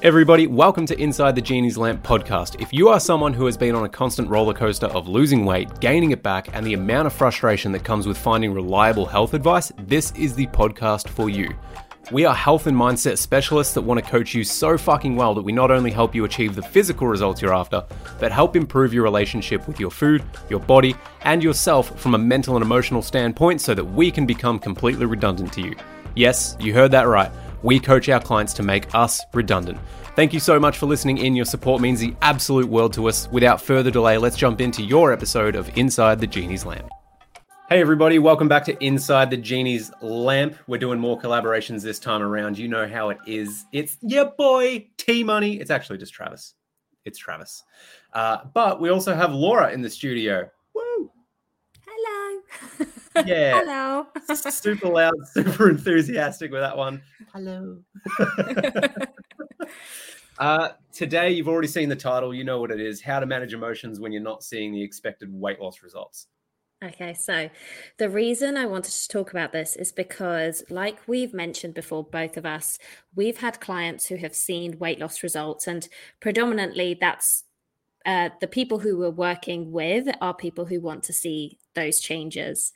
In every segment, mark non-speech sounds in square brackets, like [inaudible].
Everybody, welcome to Inside the Genie's Lamp podcast. If you are someone who has been on a constant roller coaster of losing weight, gaining it back, and the amount of frustration that comes with finding reliable health advice, this is the podcast for you. We are health and mindset specialists that want to coach you so fucking well that we not only help you achieve the physical results you're after, but help improve your relationship with your food, your body, and yourself from a mental and emotional standpoint so that we can become completely redundant to you. Yes, you heard that right. We coach our clients to make us redundant. Thank you so much for listening in. Your support means the absolute world to us. Without further delay, let's jump into your episode of Inside the Genie's Lamp. Hey, everybody, welcome back to Inside the Genie's Lamp. We're doing more collaborations this time around. You know how it is. It's your boy, T Money. It's actually just Travis. It's Travis. Uh, but we also have Laura in the studio. Woo! Hello. [laughs] Yeah. Hello. super loud, [laughs] super enthusiastic with that one. Hello. [laughs] uh, today, you've already seen the title. You know what it is How to Manage Emotions When You're Not Seeing the Expected Weight Loss Results. Okay, so the reason I wanted to talk about this is because, like we've mentioned before, both of us, we've had clients who have seen weight loss results, and predominantly that's uh, the people who we're working with are people who want to see those changes.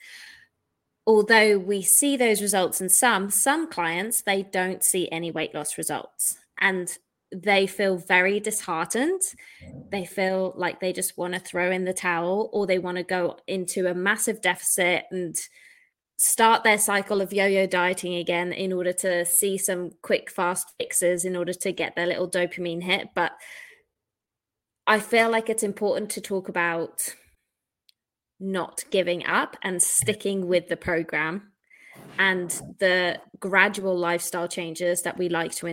Although we see those results in some, some clients, they don't see any weight loss results. And they feel very disheartened. They feel like they just want to throw in the towel or they want to go into a massive deficit and start their cycle of yo yo dieting again in order to see some quick, fast fixes in order to get their little dopamine hit. But I feel like it's important to talk about not giving up and sticking with the program and the gradual lifestyle changes that we like to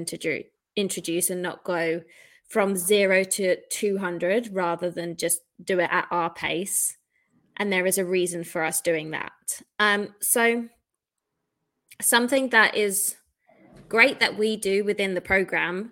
introduce and not go from zero to 200 rather than just do it at our pace. And there is a reason for us doing that. Um, so, something that is great that we do within the program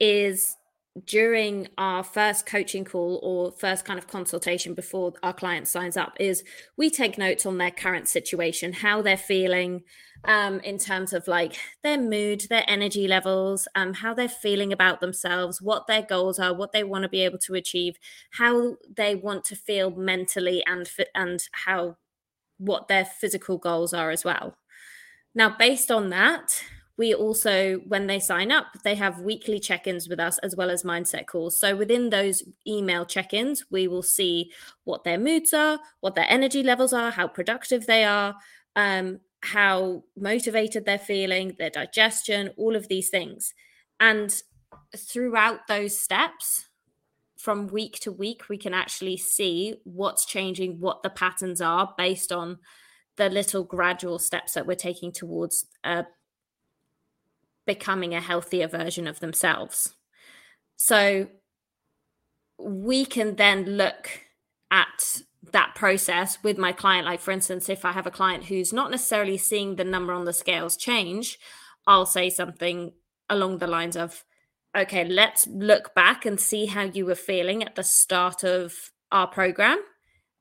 is during our first coaching call or first kind of consultation before our client signs up is we take notes on their current situation how they're feeling um, in terms of like their mood their energy levels um, how they're feeling about themselves what their goals are what they want to be able to achieve how they want to feel mentally and and how what their physical goals are as well. Now based on that we also when they sign up they have weekly check-ins with us as well as mindset calls. So within those email check-ins we will see what their moods are what their energy levels are how productive they are um, how motivated they're feeling their digestion all of these things. And throughout those steps from week to week we can actually see what's changing what the patterns are based on the little gradual steps that we're taking towards a becoming a healthier version of themselves. So we can then look at that process with my client. Like, for instance, if I have a client who's not necessarily seeing the number on the scales change, I'll say something along the lines of, okay, let's look back and see how you were feeling at the start of our program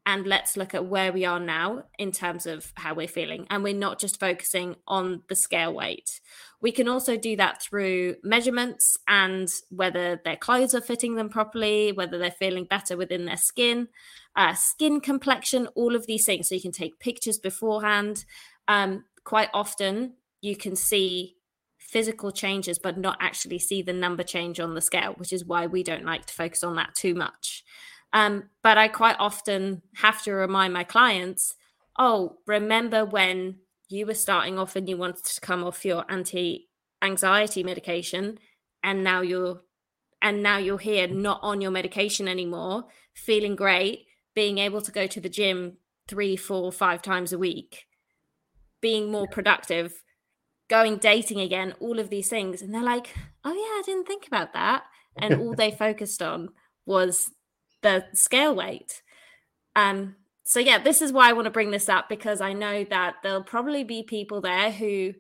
and let's look at where we are now in terms of how we're feeling. And we're not just focusing on the scale weight. We can also do that through measurements and whether their clothes are fitting them properly, whether they're feeling better within their skin, uh, skin complexion, all of these things. So you can take pictures beforehand. Um, quite often, you can see physical changes, but not actually see the number change on the scale, which is why we don't like to focus on that too much. Um, but I quite often have to remind my clients, oh, remember when you were starting off and you wanted to come off your anti anxiety medication and now you're and now you're here not on your medication anymore feeling great being able to go to the gym three four five times a week being more productive going dating again all of these things. And they're like oh yeah i didn't think about that. And all they [laughs] focused on was the scale weight. Um, so yeah, this is why I want to bring this up because I know that there'll probably be people there who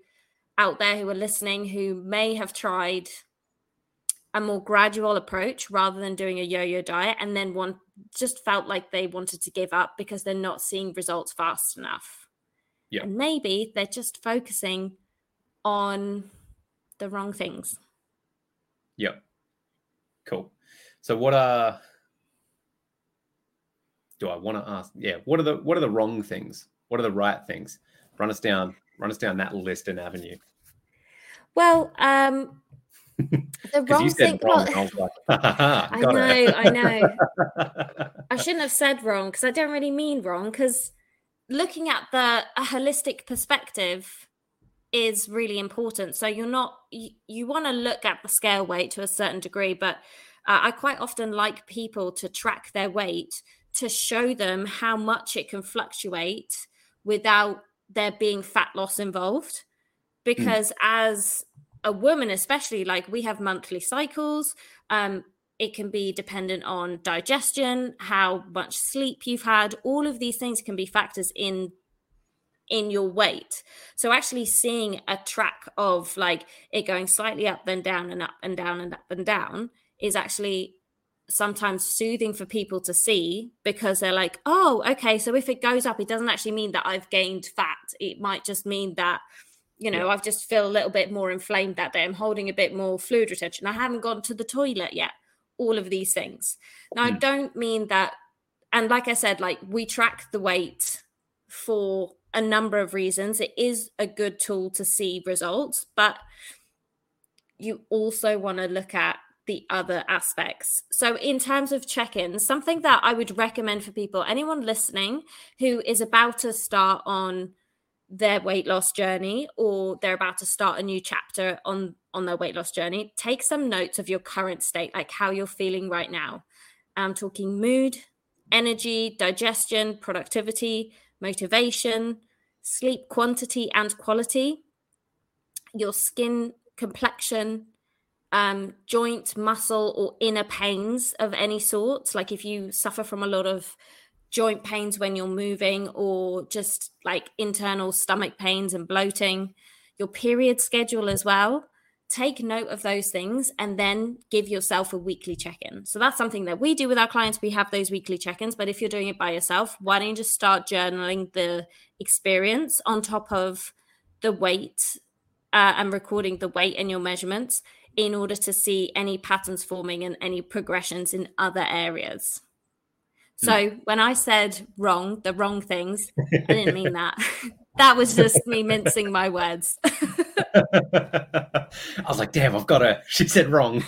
out there who are listening who may have tried a more gradual approach rather than doing a yo-yo diet and then one just felt like they wanted to give up because they're not seeing results fast enough. Yeah. And maybe they're just focusing on the wrong things. Yep. Cool. So what are do I want to ask? Yeah, what are the what are the wrong things? What are the right things? Run us down, run us down that list and avenue. Well, um [laughs] the wrong thing. Wrong, well, I, like, [laughs] [laughs] I know. I know. I shouldn't have said wrong because I don't really mean wrong. Because looking at the a holistic perspective is really important. So you're not you, you want to look at the scale weight to a certain degree, but uh, I quite often like people to track their weight to show them how much it can fluctuate without there being fat loss involved. Hmm. Because mm. as a woman, especially, like we have monthly cycles, um, it can be dependent on digestion, how much sleep you've had. All of these things can be factors in in your weight. So actually seeing a track of like it going slightly up then down and up and down and up and down is actually sometimes soothing for people to see because they're like, oh, okay, so if it goes up, it doesn't actually mean that I've gained fat. It might just mean that, you know, yeah. I've just feel a little bit more inflamed that day. I'm holding a bit more fluid retention. I haven't gone to the toilet yet. All of these things. Now, mm. I hmm. don't mean that. And like I said, like we track the weight for a number of reasons. It is a good tool to see results, but you also want to look at the other aspects. So, in terms of check ins, something that I would recommend for people, anyone listening who is about to start on their weight loss journey or they're about to start a new chapter on on their weight loss journey take some notes of your current state like how you're feeling right now i'm talking mood energy digestion productivity motivation sleep quantity and quality your skin complexion um, joint, muscle, or inner pains of any sort. Like if you suffer from a lot of joint pains when you're moving, or just like internal stomach pains and bloating, your period schedule as well. Take note of those things and then give yourself a weekly check in. So that's something that we do with our clients. We have those weekly check ins. But if you're doing it by yourself, why don't you just start journaling the experience on top of the weight uh, and recording the weight and your measurements? In order to see any patterns forming and any progressions in other areas. Hmm. So mm. when I said wrong, the wrong things, I didn't mean that. [laughs] [laughs] that was just me mincing my words. [laughs] I was like, damn, I've got to. She said wrong.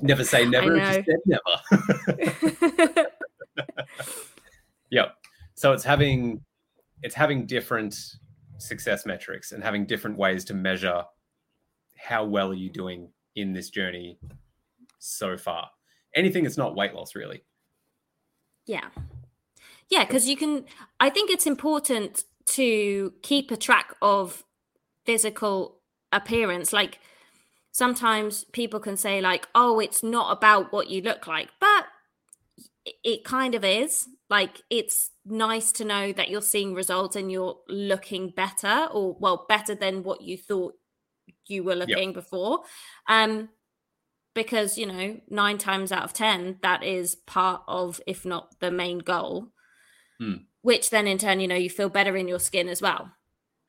never say never. She said never. yep. So it's having it's having different success metrics and having different ways to measure how well are you doing in this journey so far? Anything that's not weight loss, really. Yeah. Yeah, because you can, I think it's important to keep a track of physical appearance. Like sometimes people can say, like, oh, it's not about what you look like, but it kind of is. Like it's nice to know that you're seeing results and you're looking better or, well, better than what you thought you were looking yep. before. Um, because you know, nine times out of ten, that is part of, if not the main goal. Hmm. Which then, in turn, you know, you feel better in your skin as well.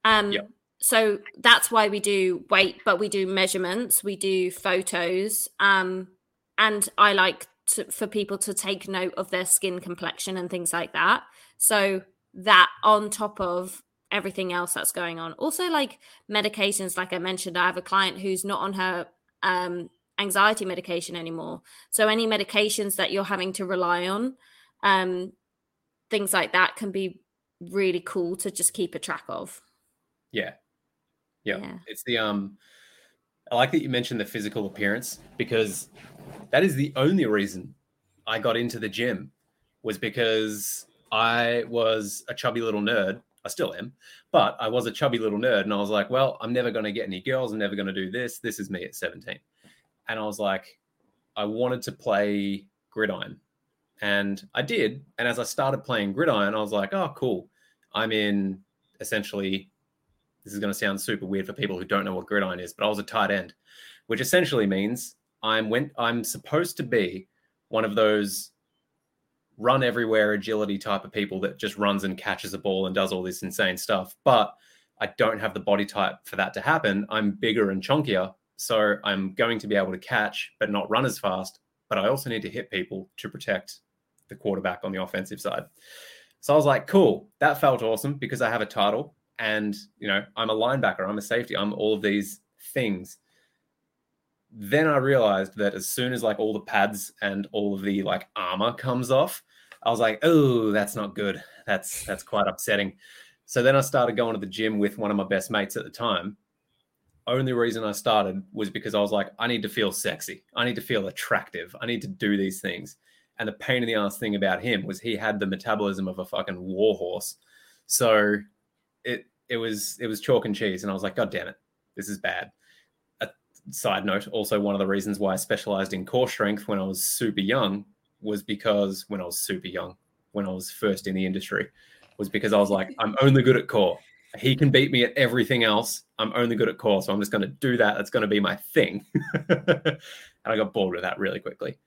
Um, yep. So that's why we do weight, but we do measurements, we do photos, um, and I like to, for people to take note of their skin complexion and things like that. So that on top of everything else that's going on. Also, like medications, like I mentioned, I have a client who's not on her um, anxiety medication anymore. So, any medications that you're having to rely on, um, things like that can be really cool to just keep a track of. Yeah. Yeah. yeah. It's the, um, I like that you mentioned the physical appearance because that is the only reason I got into the gym was because I was a chubby little nerd I still am, but I was a chubby little nerd, and I was like, well, I'm never going to get any girls. I'm never going to do this. This is me at 17, and I was like, I wanted to play gridiron, and I did. And as I started playing gridiron, I was like, oh, cool. I'm in essentially. This is going to sound super weird for people who don't know what gridiron is, but I was a tight end, which essentially means I'm when I'm supposed to be one of those run everywhere agility type of people that just runs and catches a ball and does all this insane stuff. But I don't have the body type for that to happen. I'm bigger and chunkier So I'm going to be able to catch, but not run as fast. But I also need to hit people to protect the quarterback on the offensive side. So I was like, cool, that felt awesome because I have a title and, you know, I'm a linebacker, I'm a safety, I'm all of these things. Then I realized that as soon as like all the pads and all of the like armor comes off, I was like, oh, that's not good. That's that's quite upsetting. So then I started going to the gym with one of my best mates at the time. Only reason I started was because I was like, I need to feel sexy. I need to feel attractive. I need to do these things. And the pain in the ass thing about him was he had the metabolism of a fucking warhorse. So it it was it was chalk and cheese. And I was like, God damn it, this is bad. Side note, also one of the reasons why I specialized in core strength when I was super young was because when I was super young, when I was first in the industry, was because I was like, I'm only good at core. He can beat me at everything else. I'm only good at core. So I'm just going to do that. That's going to be my thing. [laughs] and I got bored with that really quickly.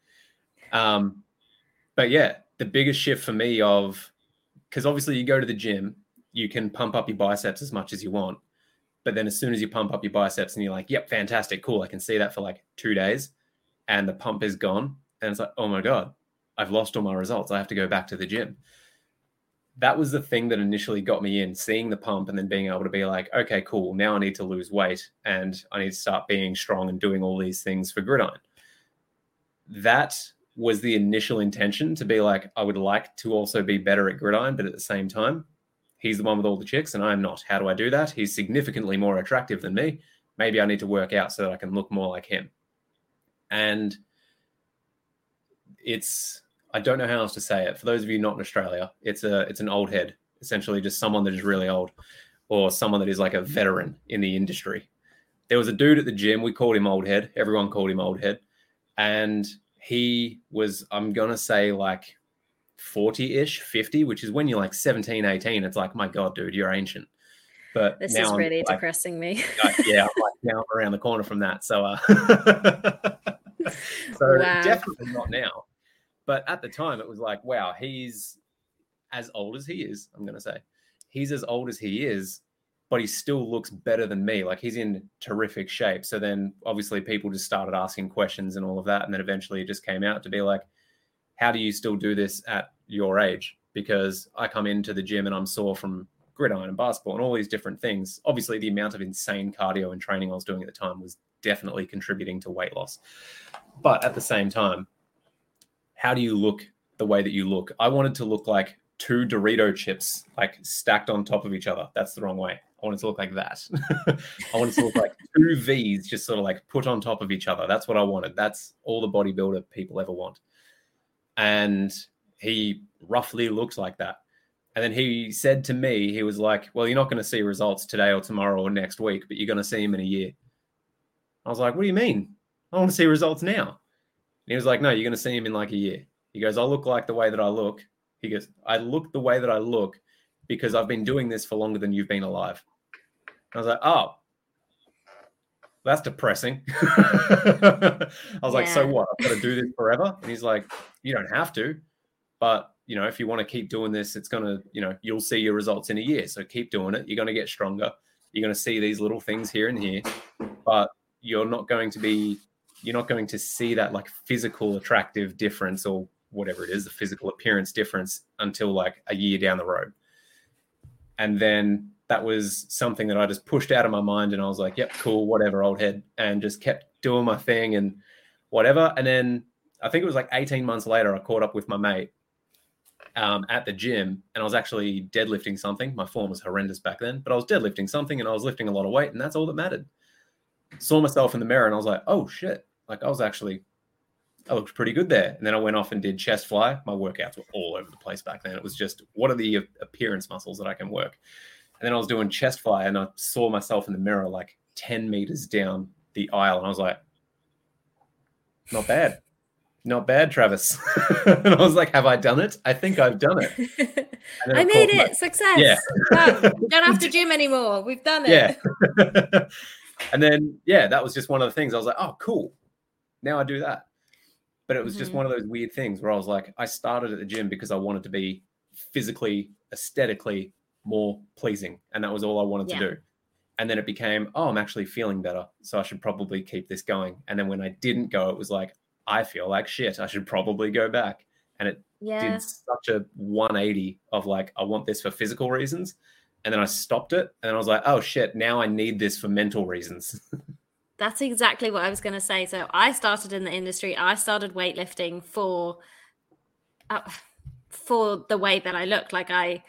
Um, but yeah, the biggest shift for me of because obviously you go to the gym, you can pump up your biceps as much as you want. But then as soon as you pump up your biceps and you're like, yep, fantastic, cool, I can see that for like two days, and the pump is gone. And it's like, oh my God, I've lost all my results. I have to go back to the gym that was the thing that initially got me in seeing the pump and then being able to be like okay cool now i need to lose weight and i need to start being strong and doing all these things for gridiron that was the initial intention to be like i would like to also be better at gridiron but at the same time he's the one with all the chicks and i'm not how do i do that he's significantly more attractive than me maybe i need to work out so that i can look more like him and it's I don't know how else to say it. For those of you not in Australia, it's a it's an old head, essentially just someone that is really old, or someone that is like a veteran in the industry. There was a dude at the gym. We called him old head. Everyone called him old head, and he was I'm gonna say like 40-ish, 50, which is when you're like 17, 18. It's like, my God, dude, you're ancient. But this is really like, depressing me. [laughs] yeah, I'm like now I'm around the corner from that. So uh [laughs] so wow. definitely not now. But at the time, it was like, wow, he's as old as he is. I'm going to say he's as old as he is, but he still looks better than me. Like he's in terrific shape. So then obviously people just started asking questions and all of that. And then eventually it just came out to be like, how do you still do this at your age? Because I come into the gym and I'm sore from gridiron and basketball and all these different things. Obviously, the amount of insane cardio and training I was doing at the time was definitely contributing to weight loss. But at the same time, how do you look the way that you look? I wanted to look like two Dorito chips, like stacked on top of each other. That's the wrong way. I wanted to look like that. [laughs] I wanted to look like two V's just sort of like put on top of each other. That's what I wanted. That's all the bodybuilder people ever want. And he roughly looks like that. And then he said to me, he was like, Well, you're not going to see results today or tomorrow or next week, but you're going to see them in a year. I was like, What do you mean? I want to see results now. And he was like, No, you're going to see him in like a year. He goes, I look like the way that I look. He goes, I look the way that I look because I've been doing this for longer than you've been alive. I was like, Oh, that's depressing. [laughs] I was yeah. like, So what? I've got to do this forever? And he's like, You don't have to. But you know, if you want to keep doing this, it's gonna, you know, you'll see your results in a year. So keep doing it. You're gonna get stronger. You're gonna see these little things here and here, but you're not going to be you're not going to see that like physical attractive difference or whatever it is, the physical appearance difference until like a year down the road. And then that was something that I just pushed out of my mind and I was like, yep, cool, whatever, old head, and just kept doing my thing and whatever. And then I think it was like 18 months later, I caught up with my mate um, at the gym and I was actually deadlifting something. My form was horrendous back then, but I was deadlifting something and I was lifting a lot of weight, and that's all that mattered. Saw myself in the mirror and I was like, oh shit, like I was actually, I looked pretty good there. And then I went off and did chest fly. My workouts were all over the place back then. It was just, what are the appearance muscles that I can work? And then I was doing chest fly and I saw myself in the mirror like 10 meters down the aisle. And I was like, not bad. Not bad, Travis. [laughs] and I was like, have I done it? I think I've done it. [laughs] I made it. My, Success. Yeah. [laughs] don't have to gym anymore. We've done it. Yeah. and then, yeah, that was just one of the things. I was like, oh, cool now I do that. But it was mm-hmm. just one of those weird things where I was like, I started at the gym because I wanted to be physically, aesthetically more pleasing. And that was all I wanted yeah. to do. and then it became, oh, I'm actually feeling better. So I should probably keep this going. And then when I didn't go, it was like, I feel like shit. I should probably go back. And it yeah. did such a 180 of like, I want this for physical reasons. And then I stopped it. And I was like, oh shit, now I need this for mental reasons. [laughs] That's exactly what I was going to say. So I started in the industry. I started weightlifting for uh, for the way that I look. Like I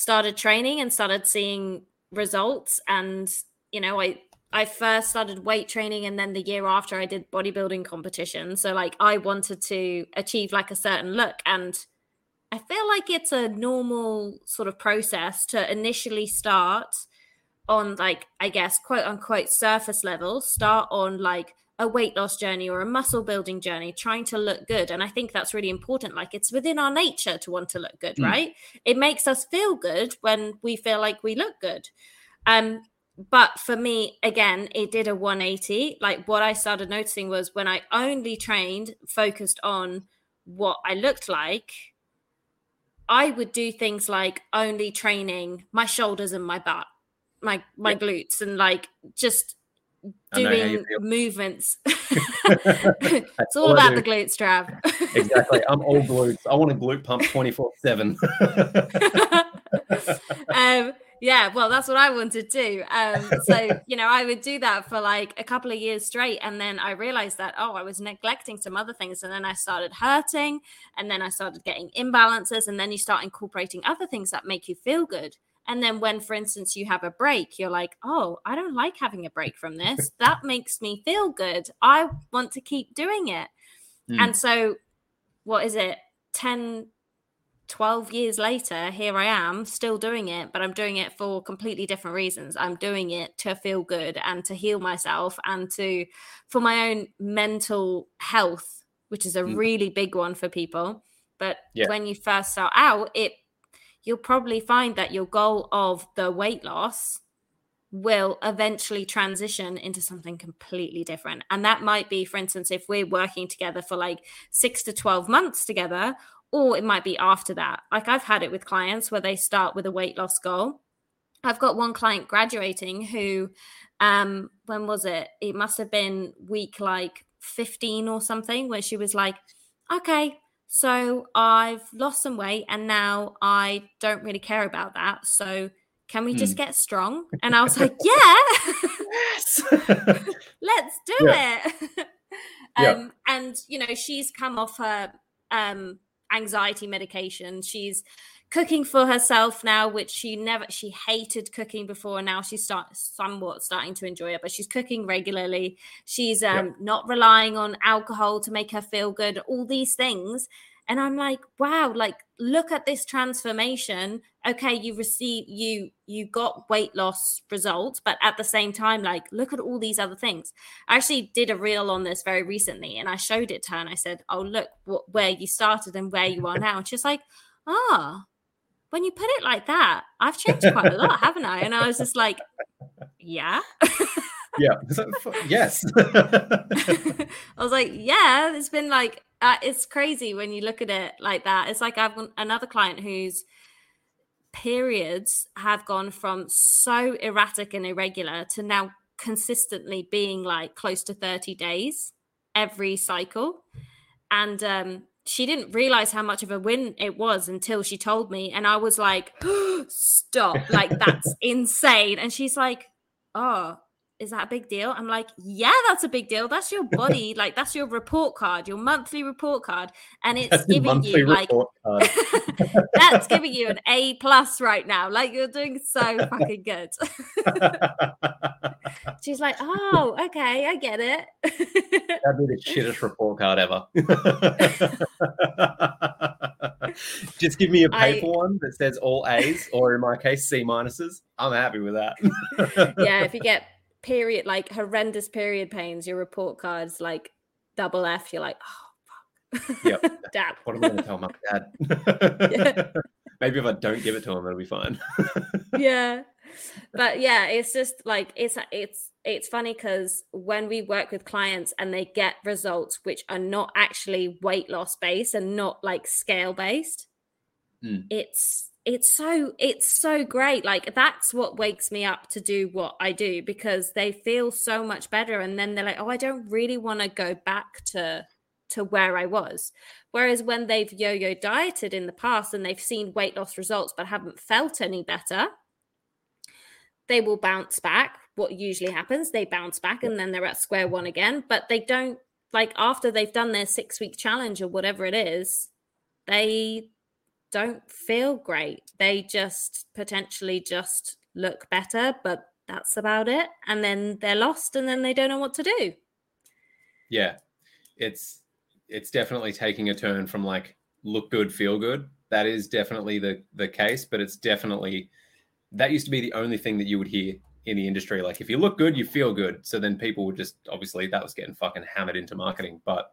started training and started seeing results and you know I I first started weight training and then the year after I did bodybuilding competition. So like I wanted to achieve like a certain look and I feel like it's a normal sort of process to initially start on like I guess quote unquote surface level, start on like a weight loss journey or a muscle building journey, trying to look good. And I think that's really important. Like it's within our nature to want to look good, mm. right? It makes us feel good when we feel like we look good. Um, but for me, again, it did a 180. Like what I started noticing was when I only trained, focused on what I looked like, I would do things like only training my shoulders and my butt, my my glutes, and like just doing movements. [laughs] it's all, all about the glutes, Trav. exactly. I'm [laughs] all glutes. I want a glute pump 24 7. [laughs] um, yeah, well, that's what I wanted to. Um, so, you know, I would do that for like a couple of years straight. And then I realized that, oh, I was neglecting some other things. And then I started hurting. And then I started getting imbalances. And then you start incorporating other things that make you feel good. And then when, for instance, you have a break, you're like, oh, I don't like having a break from [laughs] this. that makes me feel good. I want to keep doing it. Mm. And so, what is it? 10, 12 years later, here I am still doing it, but I'm doing it for completely different reasons. I'm doing it to feel good and to heal myself and to, for my own mental health, which is a mm. really big one for people. But yeah. when you first start out, it you'll probably find that your goal of the weight loss will eventually transition into something completely different. And that might be, for instance, if we're working together for like six to 12 months together, or it might be after that. Like I've had it with clients where they start with a weight loss goal. I've got one client graduating who, um, when was it? It must have been week like 15 or something, where she was like, okay, so I've lost some weight and now I don't really care about that. So can we just mm. get strong? And I was like, [laughs] yeah, [laughs] let's do yeah. it. [laughs] um, yeah. And, you know, she's come off her um, anxiety medication. She's cooking for herself now, which she never she hated cooking before. And Now she's start somewhat starting to enjoy it, but she's cooking regularly. She's um, yep. not relying on alcohol to make her feel good. All these things. And I'm like, wow, like look at this transformation. Okay, you receive you you got weight loss results, but at the same time, like look at all these other things. I actually did a reel on this very recently, and I showed it to her, and I said, "Oh, look what, where you started and where you are now." And she's like, "Ah, when you put it like that, I've changed quite a lot, haven't I? And I was just like, yeah. yeah. yes. [laughs] I was like, yeah, it's been like, uh, it's crazy when you look at it like that. It's like I've another client whose periods have gone from so erratic and irregular to now consistently being like close to 30 days every cycle. And um, she didn't realize how much of a win it was until she told me and i was like [gasps] stop like that's [laughs] insane. And she's like oh is that a big deal? I'm like yeah that's a big deal. That's your [laughs] body like that's your report card your monthly report card and [laughs] it's that's giving you like [laughs] that's giving you an a plus right now. Like you're doing so fucking good. She's like oh okay i get it. That'd be the shittest report card ever. Just give me a paper I, one that says all a's or in my case c minuses. I'm happy with that. Yeah if you get period like horrendous period pains your report cards like double f you're like oh fuck. Yep. [laughs] Dad what am i going to tell my [laughs] dad? Yeah. [laughs] maybe if i don't give it to him it'll be fine. Yeah. But yeah it's just like it's it's it's funny because when we work with clients and they get results which are not actually weight loss based and not like scale based mm. it's it's so it's so great. Like that's what wakes me up to do what i do because they feel so much better. And then they're like oh i don't really want to go back to to where i was. Whereas when they've yo-yo dieted in the past and they've seen weight loss results but haven't felt any better they will bounce back. What usually happens they bounce back and then they're at square one again. But they don't like after they've done their six week challenge or whatever it is they don't feel great. They just potentially just look better, but that's about it. And then they're lost and then they don't know what to do. Yeah. It's it's definitely taking a turn from like look good, feel good. That is definitely the the case, but it's definitely that used to be the only thing that you would hear in the industry. Like if you look good, you feel good. So then people would just obviously that was getting fucking hammered into marketing. But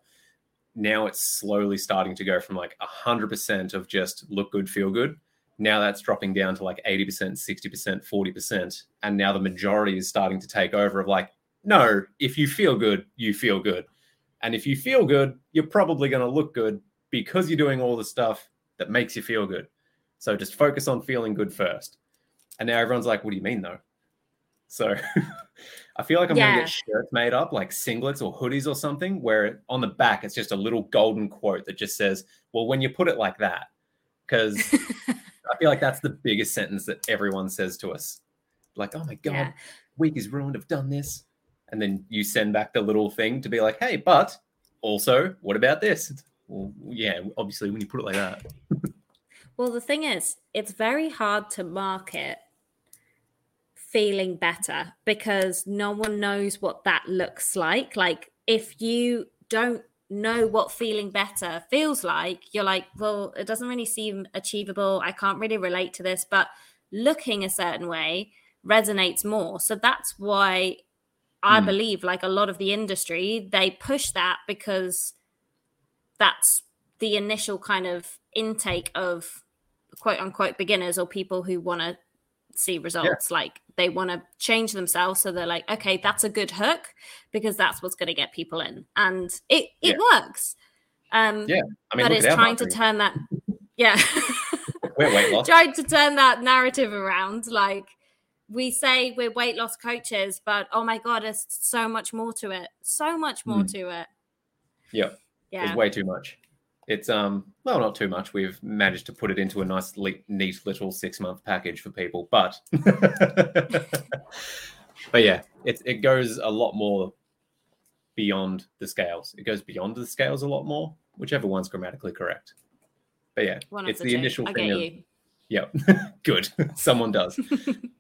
now it's slowly starting to go from like 100% of just look good, feel good. Now that's dropping down to like 80%, 60%, 40%. And now the majority is starting to take over of like, no, if you feel good, you feel good. And if you feel good, you're probably going to look good because you're doing all the stuff that makes you feel good. So just focus on feeling good first. And now everyone's like, what do you mean though? So [laughs] I feel like I'm yeah. gonna get shirts made up, like singlets or hoodies or something, where on the back it's just a little golden quote that just says, "Well, when you put it like that," because [laughs] I feel like that's the biggest sentence that everyone says to us. Like, "Oh my god, yeah. week is ruined. I've done this," and then you send back the little thing to be like, "Hey, but also, what about this?" Well, yeah, obviously, when you put it like that. well, the thing is, it's very hard to market feeling better because no one knows what that looks like. Like, if you don't know what feeling better feels like, you're like, well, it doesn't really seem achievable. I can't really relate to this, but looking a certain way resonates more. So that's why I mm. believe, like a lot of the industry, they push that because that's the initial kind of intake of quote unquote beginners or people who want to see results. Yeah. Like they want to change themselves, so they're like, okay, that's a good hook because that's what's going to get people in, and it it yeah. works. Um, yeah, I mean, but it's trying to turn that. Yeah, we're weight loss. [laughs] trying to turn that narrative around, like. We say we're weight loss coaches, but oh my god, there's so much more to it. So much more mm. to it. Yeah. Yeah. There's way too much. It's um well not too much. We've managed to put it into a nice neat little six month package for people, but [laughs] but yeah, it it goes a lot more beyond the scales. It goes beyond the scales a lot more, whichever one's grammatically correct. But yeah, it's the, the initial thing of you. yeah, [laughs] good. [laughs] Someone does.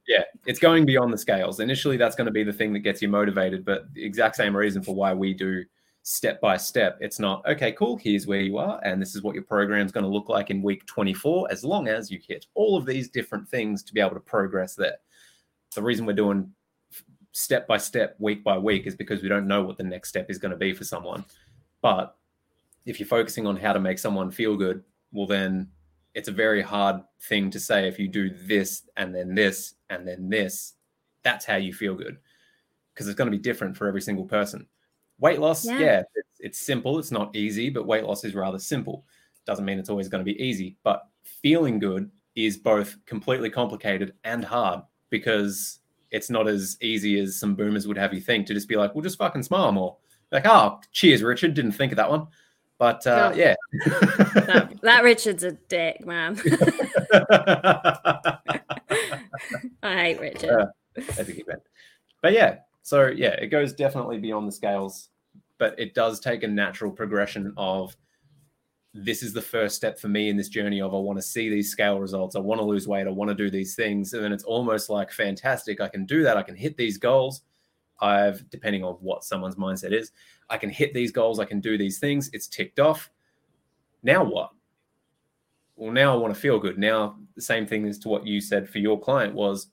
yeah, it's going beyond the scales. Initially, that's going to be the thing that gets you motivated, but the exact same reason for why we do step by step. It's not, okay, cool, here's where you are, and this is what your program is going to look like in week 24, as long as you hit all of these different things to be able to progress there. The reason we're doing step by step, week by week, is because we don't know what the next step is going to be for someone. But if you're focusing on how to make someone feel good, well, then it's a very hard thing to say if you do this and then this and then this, that's how you feel good. Because it's going to be different for every single person Weight loss, yeah, yeah it's, it's, simple. It's not easy, but weight loss is rather simple. Doesn't mean it's always going to be easy, but feeling good is both completely complicated and hard because it's not as easy as some boomers would have you think to just be like, "We'll just fucking smile more." Like, oh, cheers, Richard. Didn't think of that one, but uh, no. yeah, that, that, Richard's a dick, man. [laughs] [laughs] I hate Richard. Uh, that's a good But yeah, so yeah, it goes definitely beyond the scales, but it does take a natural progression of this is the first step for me in this journey of I want to see these scale results. I want to lose weight. I want to do these things. And then it's almost like fantastic. I can do that. I can hit these goals. I've, depending on what someone's mindset is, I can hit these goals. I can do these things. It's ticked off. Now what? Well, now I want to feel good. Now, the same thing as to what you said for your client was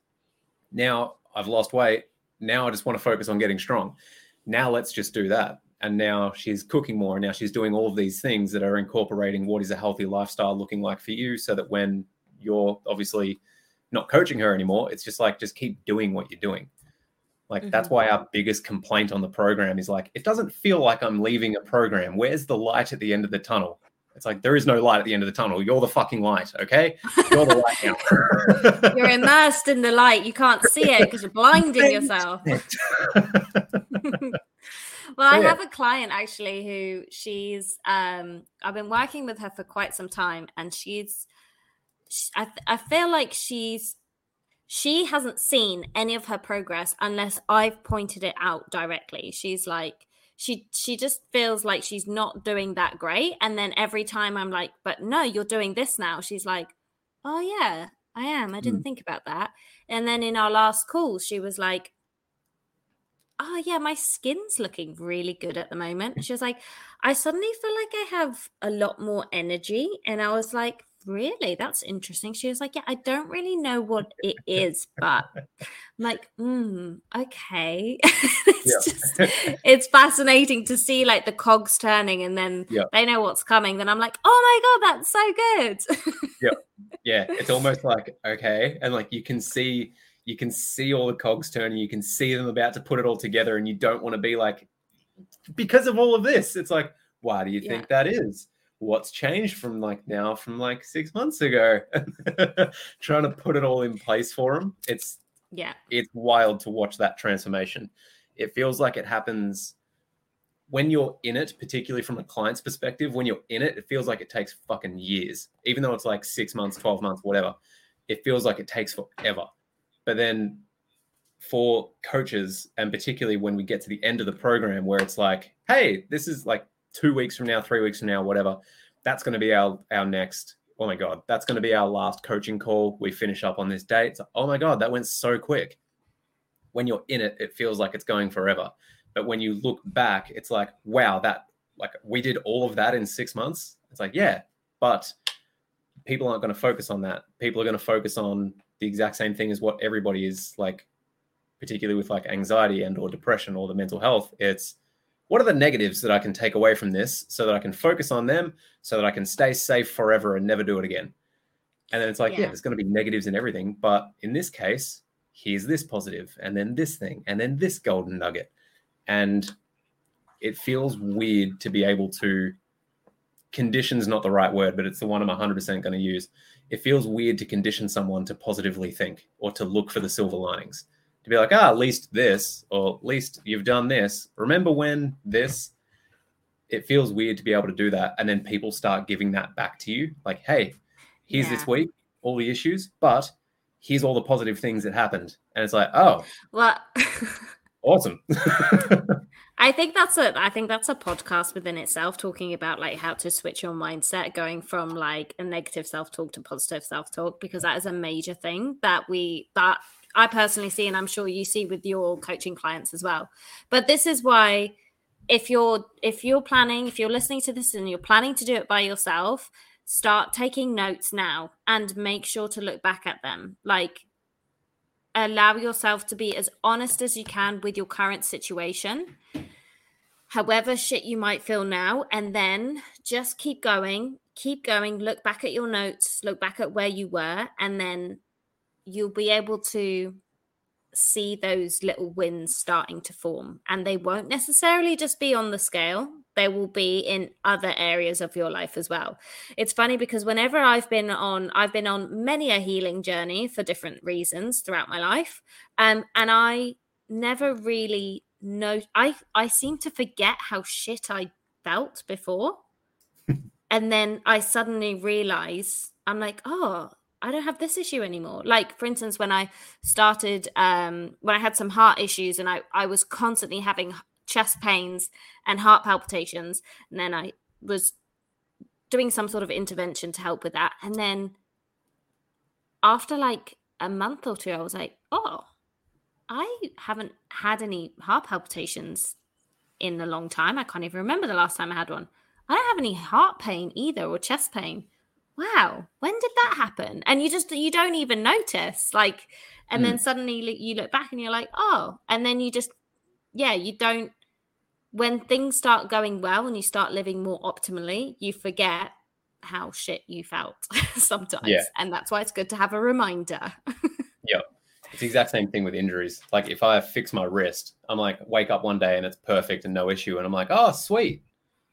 now I've lost weight now I just want to focus on getting strong. Now let's just do that. And now she's cooking more. And now she's doing all of these things that are incorporating what is a healthy lifestyle looking like for you so that when you're obviously not coaching her anymore, it's just like, just keep doing what you're doing. Like mm-hmm. that's why our biggest complaint on the program is like, it doesn't feel like I'm leaving a program. Where's the light at the end of the tunnel? It's like there is no light at the end of the tunnel. You're the fucking light, okay? You're the light now. [laughs] you're immersed in the light. You can't see it because you're blinding yourself. [laughs] well, I have a client actually who she's um I've been working with her for quite some time and she's I I feel like she's she hasn't seen any of her progress unless I've pointed it out directly. She's like she she just feels like she's not doing that great and then every time I'm like, "But no, you're doing this now." She's like, "Oh yeah, I am. I didn't mm. think about that." And then in our last call, she was like, oh yeah my skin's looking really good at the moment she was like i suddenly feel like i have a lot more energy and i was like really? That's interesting. She was like yeah i don't really know [laughs] what it is but i'm like mm, okay. [laughs] It's just it's fascinating to see like the cogs turning and then yeah. they know what's coming then i'm like oh my god that's so good. Yeah. [laughs] Yeah it's almost like okay and like you can see you can see all the cogs turning you can see them about to put it all together and you don't want to be like because of all of this. It's like why do you yeah. think that is what's changed from like now from like six months ago? [laughs] Trying to put it all in place for them it's yeah. it's wild to watch that transformation. It feels like it happens when you're in it particularly from a client's perspective when you're in it it feels like it takes fucking years. Even though it's like six months 12 months whatever it feels like it takes forever. But then for coaches and particularly when we get to the end of the program where it's like hey this is like two weeks from now, three weeks from now, whatever, that's going to be our our next. Oh my god, that's going to be our last coaching call. We finish up on this date. Oh my god, that went so quick. When you're in it, it feels like it's going forever. But when you look back, it's like, wow, that like we did all of that in six months. It's like, yeah, but people aren't going to focus on that. People are going to focus on the exact same thing as what everybody is like, particularly with like anxiety and or depression or the mental health. It's what are the negatives that I can take away from this so that I can focus on them so that I can stay safe forever and never do it again? And then it's like, yeah, yeah there's going to be negatives in everything. But in this case, here's this positive, and then this thing, and then this golden nugget. And it feels weird to be able to condition's not the right word, but it's the one I'm 100% going to use. It feels weird to condition someone to positively think or to look for the silver linings to be like, ah, at least this, or at least you've done this. Remember when this? It feels weird to be able to do that. And then people start giving that back to you. Like, hey, here's yeah. this week, all the issues, but here's all the positive things that happened. And it's like, oh, well, [laughs] awesome. [laughs] I think that's a I think that's a podcast within itself talking about like how to switch your mindset going from like a negative self-talk to positive self-talk because that is a major thing that we that I personally see, and I'm sure you see with your coaching clients as well. But this is why if you're if you're planning, if you're listening to this and you're planning to do it by yourself, start taking notes now and make sure to look back at them. Like allow yourself to be as honest as you can with your current situation. However shit you might feel now, and then just keep going, keep going, look back at your notes, look back at where you were, and then you'll be able to see those little wins starting to form. And they won't necessarily just be on the scale, they will be in other areas of your life as well. It's funny because whenever I've been on, I've been on many a healing journey for different reasons throughout my life. Um, and I never really know, I, I seem to forget how shit I felt before. [laughs] and then I suddenly realize I'm like, oh, I don't have this issue anymore. Like for instance, when I started, um, when I had some heart issues and I, I was constantly having chest pains and heart palpitations, and then I was doing some sort of intervention to help with that. And then after like a month or two, I was like, oh, I haven't had any heart palpitations in a long time. I can't even remember the last time I had one. I don't have any heart pain either or chest pain wow when did that happen and you just you don't even notice like and mm. then suddenly you look back and you're like oh and then you just yeah you don't when things start going well and you start living more optimally you forget how shit you felt [laughs] sometimes yeah. and that's why it's good to have a reminder [laughs] yeah it's the exact same thing with injuries like if i fix my wrist i'm like wake up one day and it's perfect and no issue and i'm like oh sweet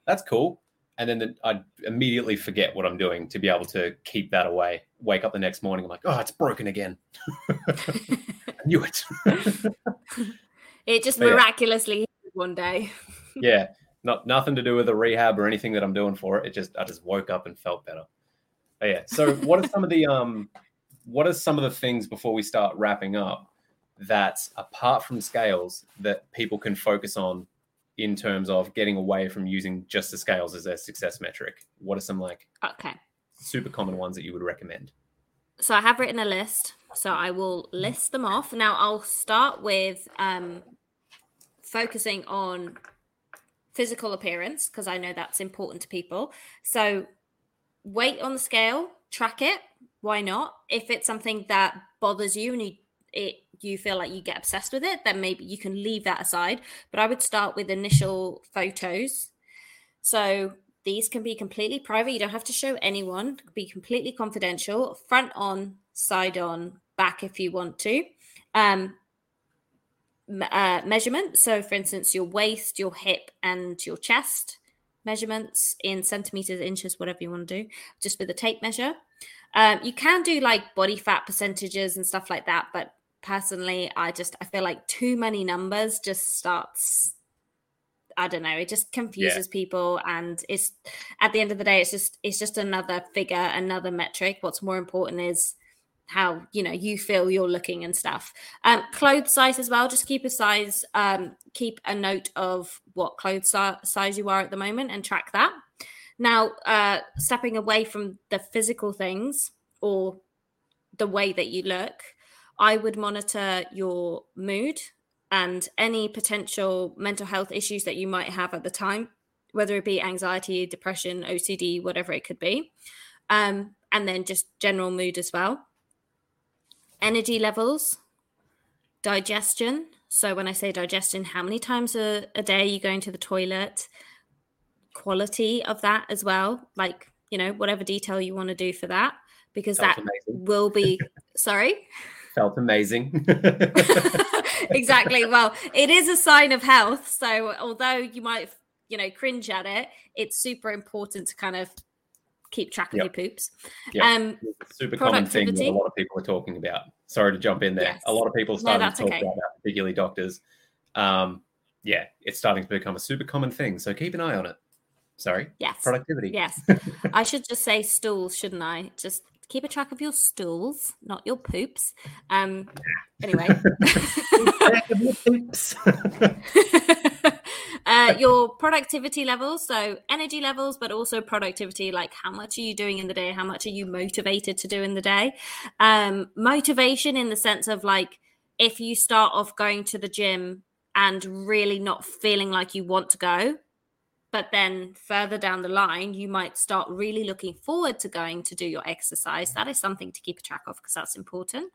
that's cool and then the, I'd immediately forget what I'm doing to be able to keep that away. Wake up the next morning, I'm like, oh, it's broken again. [laughs] I knew it. it just but miraculously yeah. one day. [laughs] yeah, not nothing to do with the rehab or anything that I'm doing for it. It just I just woke up and felt better. But yeah. So what are some of the [laughs] um what are some of the things before we start wrapping up that apart from scales that people can focus on in terms of getting away from using just the scales as a success metric? What are some like okay super common ones that you would recommend? So I have written a list. So I will list them off. Now I'll start with um, focusing on physical appearance because I know that's important to people. So weight on the scale, track it. Why not? If it's something that bothers you and you it you feel like you get obsessed with it, then maybe you can leave that aside. But I would start with initial photos. So these can be completely private. You don't have to show anyone. Be completely confidential. Front on, side on, back if you want to. Um, uh, measurement. So, for instance, your waist, your hip, and your chest measurements in centimeters, inches, whatever you want to do, just with a tape measure. Um, you can do like body fat percentages and stuff like that, but personally, I just I feel like too many numbers just starts. I don't know. It just confuses yeah. people, and it's at the end of the day, it's just it's just another figure, another metric. What's more important is how you know you feel you're looking and stuff. Um, clothes size as well. Just keep a size. Um, keep a note of what clothes size you are at the moment, and track that. Now, uh, stepping away from the physical things or the way that you look, I would monitor your mood and any potential mental health issues that you might have at the time, whether it be anxiety, depression, OCD, whatever it could be. Um, and then just general mood as well. Energy levels, digestion. So, when I say digestion, how many times a, a day are you going to the toilet? Quality of that as well. Like, you know, whatever detail you want to do for that, because that will be. [laughs] sorry? Felt amazing. [laughs] [laughs] exactly. Well, it is a sign of health. So although you might, you know, cringe at it, it's super important to kind of keep track of yep. your poops. Yeah. Um, super common thing that a lot of people are talking about. Sorry to jump in there. Yes. A lot of people starting no, to talk okay. about that, particularly doctors. Um, yeah, it's starting to become a super common thing. So keep an eye on it. Sorry. Yes. Productivity. Yes. [laughs] I should just say stools, shouldn't I? Just keep a track of your stools, not your poops. Um, anyway, [laughs] uh, your productivity levels, so energy levels, but also productivity. Like how much are you doing in the day? How much are you motivated to do in the day? Um, motivation in the sense of like if you start off going to the gym and really not feeling like you want to go but then further down the line you might start really looking forward to going to do your exercise. That is something to keep a track of because that's important.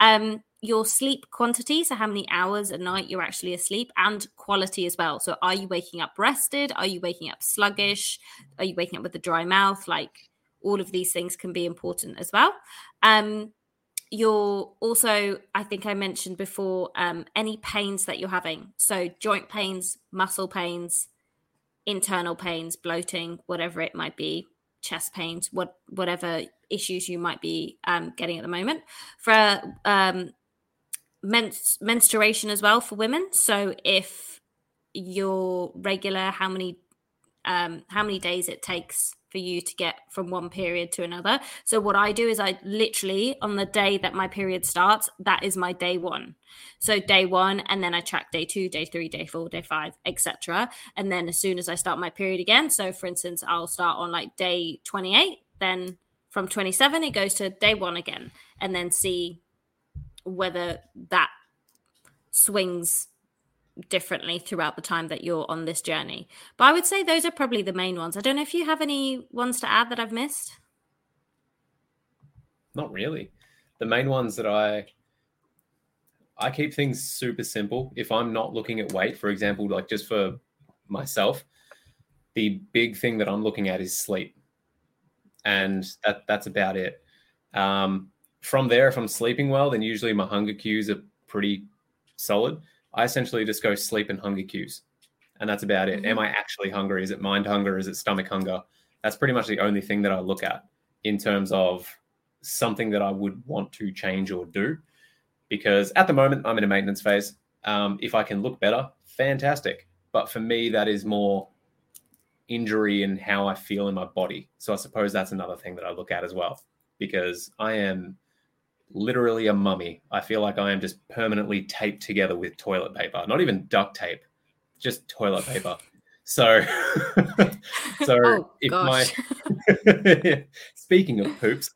Um, your sleep quantity so how many hours a night you're actually asleep and quality as well. So are you waking up rested? Are you waking up sluggish? Are you waking up with a dry mouth? Like all of these things can be important as well. Um, you're also i think i mentioned before um, any pains that you're having. So joint pains muscle pains internal pains, bloating, whatever it might be, chest pains, what whatever issues you might be um, getting at the moment. For um, menstruation as well for women. So if you're regular, how many um, how many days it takes for you to get from one period to another. So what I do is I literally on the day that my period starts, that is my day one. So day one, and then I track day two, day three, day four, day five, etc. And then as soon as I start my period again, so for instance, I'll start on like day 28, then from 27 it goes to day one again, and then see whether that swings differently throughout the time that you're on this journey. But I would say those are probably the main ones. I don't know if you have any ones to add that I've missed. Not really. The main ones that I I keep things super simple. If I'm not looking at weight, for example, like just for myself, the big thing that I'm looking at is sleep. And that that's about it. Um, from there, if I'm sleeping well, then usually my hunger cues are pretty solid. I essentially just go sleep and hunger cues. and that's about it. Mm-hmm. Am I actually hungry? Is it mind hunger? Is it stomach hunger? That's pretty much the only thing that I look at in terms of something that I would want to change or do. Because at the moment, I'm in a maintenance phase. Um, if I can look better, fantastic. But for me, that is more injury and how I feel in my body. So I suppose that's another thing that I look at as well. Because I am literally a mummy. I feel like I am just permanently taped together with toilet paper, not even duct tape, just toilet paper. So, [laughs] so [laughs] Oh, if gosh. my [laughs] speaking of poops,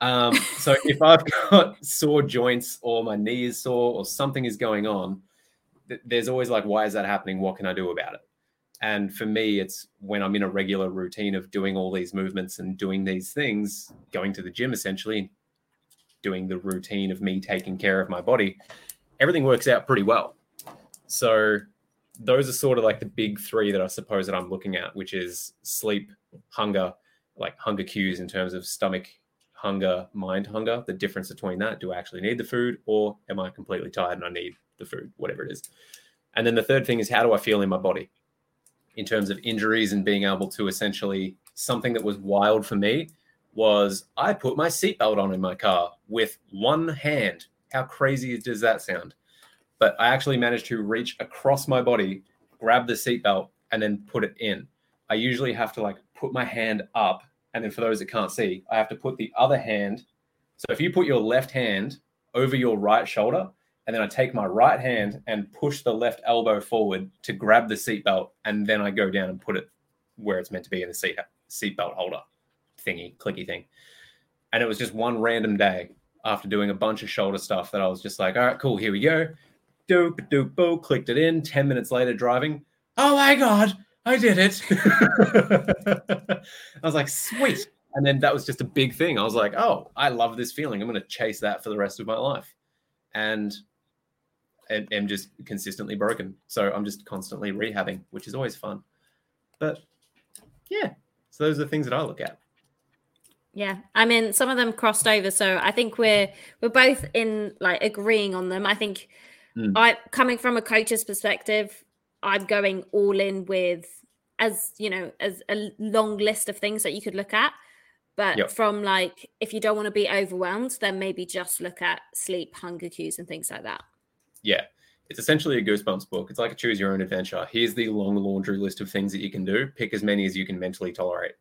um, so if I've got sore joints or my knee is sore or something is going on, th- there's always like, why is that happening? What can I do about it? And for me, it's when I'm in a regular routine of doing all these movements and doing these things, going to the gym essentially, doing the routine of me taking care of my body, everything works out pretty well. So those are sort of like the big three that I suppose that I'm looking at, which is sleep, hunger, like hunger cues in terms of stomach hunger, mind hunger, the difference between that. Do I actually need the food or am I completely tired and I need the food, whatever it is? And then the third thing is how do I feel in my body in terms of injuries and being able to essentially something that was wild for me was I put my seatbelt on in my car with one hand. How crazy does that sound? But I actually managed to reach across my body, grab the seatbelt, and then put it in. I usually have to like put my hand up, and then for those that can't see, I have to put the other hand. So if you put your left hand over your right shoulder, and then I take my right hand and push the left elbow forward to grab the seatbelt, and then I go down and put it where it's meant to be in the seat seatbelt holder thingy, clicky thing. And it was just one random day after doing a bunch of shoulder stuff that I was just like, all right, cool, here we go. Doop doop boo, clicked it in. 10 minutes later, driving. Oh my God, I did it. [laughs] I was like, sweet. And then that was just a big thing. I was like, oh, I love this feeling. I'm going to chase that for the rest of my life. And am just consistently broken. So I'm just constantly rehabbing, which is always fun. But yeah, so those are the things that I look at. Yeah, I mean, some of them crossed over, so I think we're we're both in like agreeing on them. I think Mm. I coming from a coach's perspective, I'm going all in with as you know as a long list of things that you could look at. But Yep. from like, if you don't want to be overwhelmed, then maybe just look at sleep, hunger cues, and things like that. Yeah. It's essentially a Goosebumps book. It's like a choose your own adventure. Here's the long laundry list of things that you can do. Pick as many as you can mentally tolerate.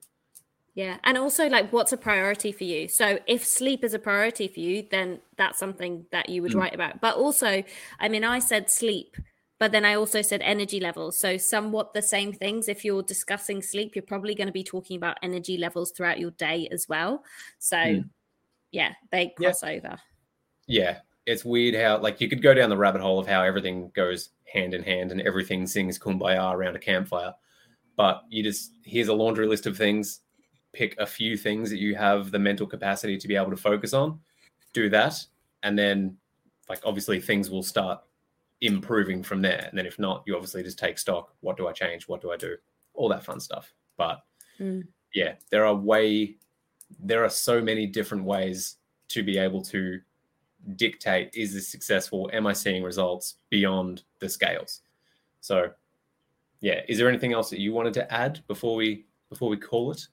Yeah. And also, like, what's a priority for you? So, if sleep is a priority for you, then that's something that you would Mm. write about. But also, I mean, I said sleep, but then I also said energy levels. So, somewhat the same things. If you're discussing sleep, you're probably going to be talking about energy levels throughout your day as well. So, Mm. yeah, they Yeah. cross over. Yeah. It's weird how, like, you could go down the rabbit hole of how everything goes hand in hand and everything sings kumbaya around a campfire. But you just, here's a laundry list of things. Pick a few things that you have the mental capacity to be able to focus on. Do that. And then, like, obviously, things will start improving from there. And then, if not, you obviously just take stock. What do I change? What do I do? All that fun stuff. But Mm. yeah, there are way, there are so many different ways to be able to dictate is this successful? Am I seeing results beyond the scales? So, yeah, is there anything else that you wanted to add before we before we call it?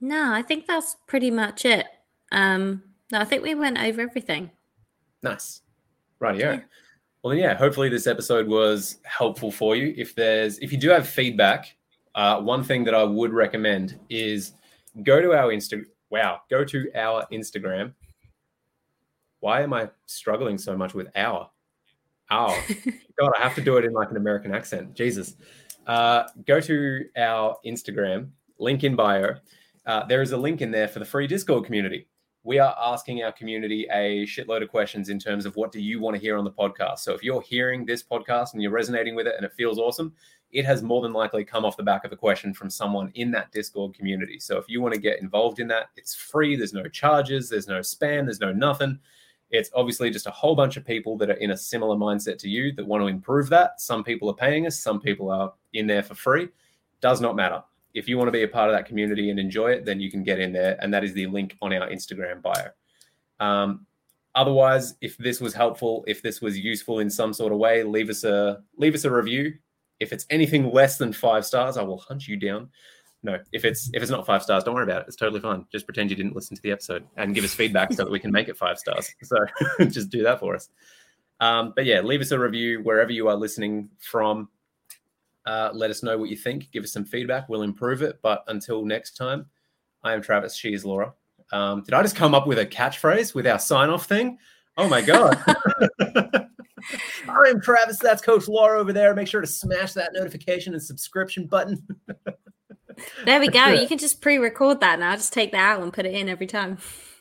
No, I think that's pretty much it. Um, no, I think we went over everything. Nice. Rightio. Yeah. Well, yeah, hopefully this episode was helpful for you. If there's, if you do have feedback, uh, one thing that I would recommend is go to our Insta. Wow, go to our Instagram. Why am I struggling so much with our? Our. [laughs] God, I have to do it in like an American accent. Jesus. Uh, go to our Instagram, link in bio. Uh, there is a link in there for the free Discord community we are asking our community a shitload of questions in terms of what do you want to hear on the podcast. So if you're hearing this podcast and you're resonating with it and it feels awesome, it has more than likely come off the back of a question from someone in that Discord community. So if you want to get involved in that, it's free. There's no charges, there's no spam, there's no nothing. It's obviously just a whole bunch of people that are in a similar mindset to you that want to improve that. Some people are paying us, some people are in there for free. Does not matter if you want to be a part of that community and enjoy it, then you can get in there. And that is the link on our Instagram bio. Um, otherwise, if this was helpful, if this was useful in some sort of way, leave us a leave us a review If it's anything less than five stars, I will hunt you down. No, if it's if it's not five stars, don't worry about it. It's totally fine. Just pretend you didn't listen to the episode and give us feedback so that we can make it five stars. So [laughs] just do that for us. Um, but yeah, leave us a review wherever you are listening from. Uh, let us know what you think. Give us some feedback. We'll improve it. But until next time, I am Travis. She is Laura. Um, did I just come up with a catchphrase with our sign off thing? Oh my God. [laughs] [laughs] I am Travis. That's Coach Laura over there. Make sure to smash that notification and subscription button. [laughs] there we go. You can just pre record that now. Just take that out and put it in every time.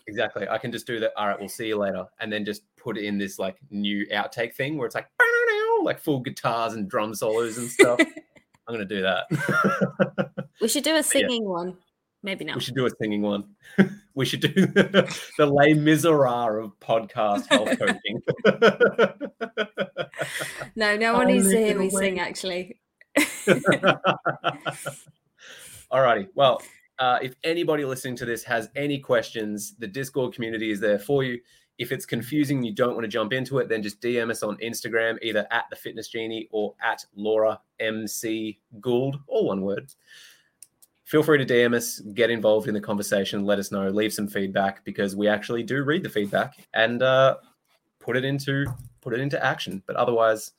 Exactly. I can just do that. All right, we'll see you later. And then just put in this like new outtake thing where it's like, like full guitars and drum solos and stuff. [laughs] I'm to do that. we should do a singing yeah. one. Maybe not. We should do a singing one. [laughs] we should do [laughs] the Les Miserables of podcast health coaching. no, no one needs to hear me sing, actually. Alrighty. Well, uh, if anybody listening to this has any questions, the Discord community is there for you. If it's confusing, you don't want to jump into it, then just DM us on Instagram, either at the Fitness Genie or at Laura MC Gould, all one word feel free to DM us, get involved in the conversation, let us know, leave some feedback because we actually do read the feedback and uh, put it into put it into action. But otherwise,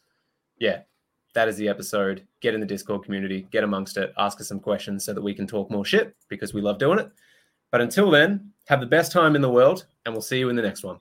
yeah, that is the episode. Get in the Discord community, get amongst it, ask us some questions so that we can talk more shit because we love doing it. But until then, have the best time in the world, and we'll see you in the next one.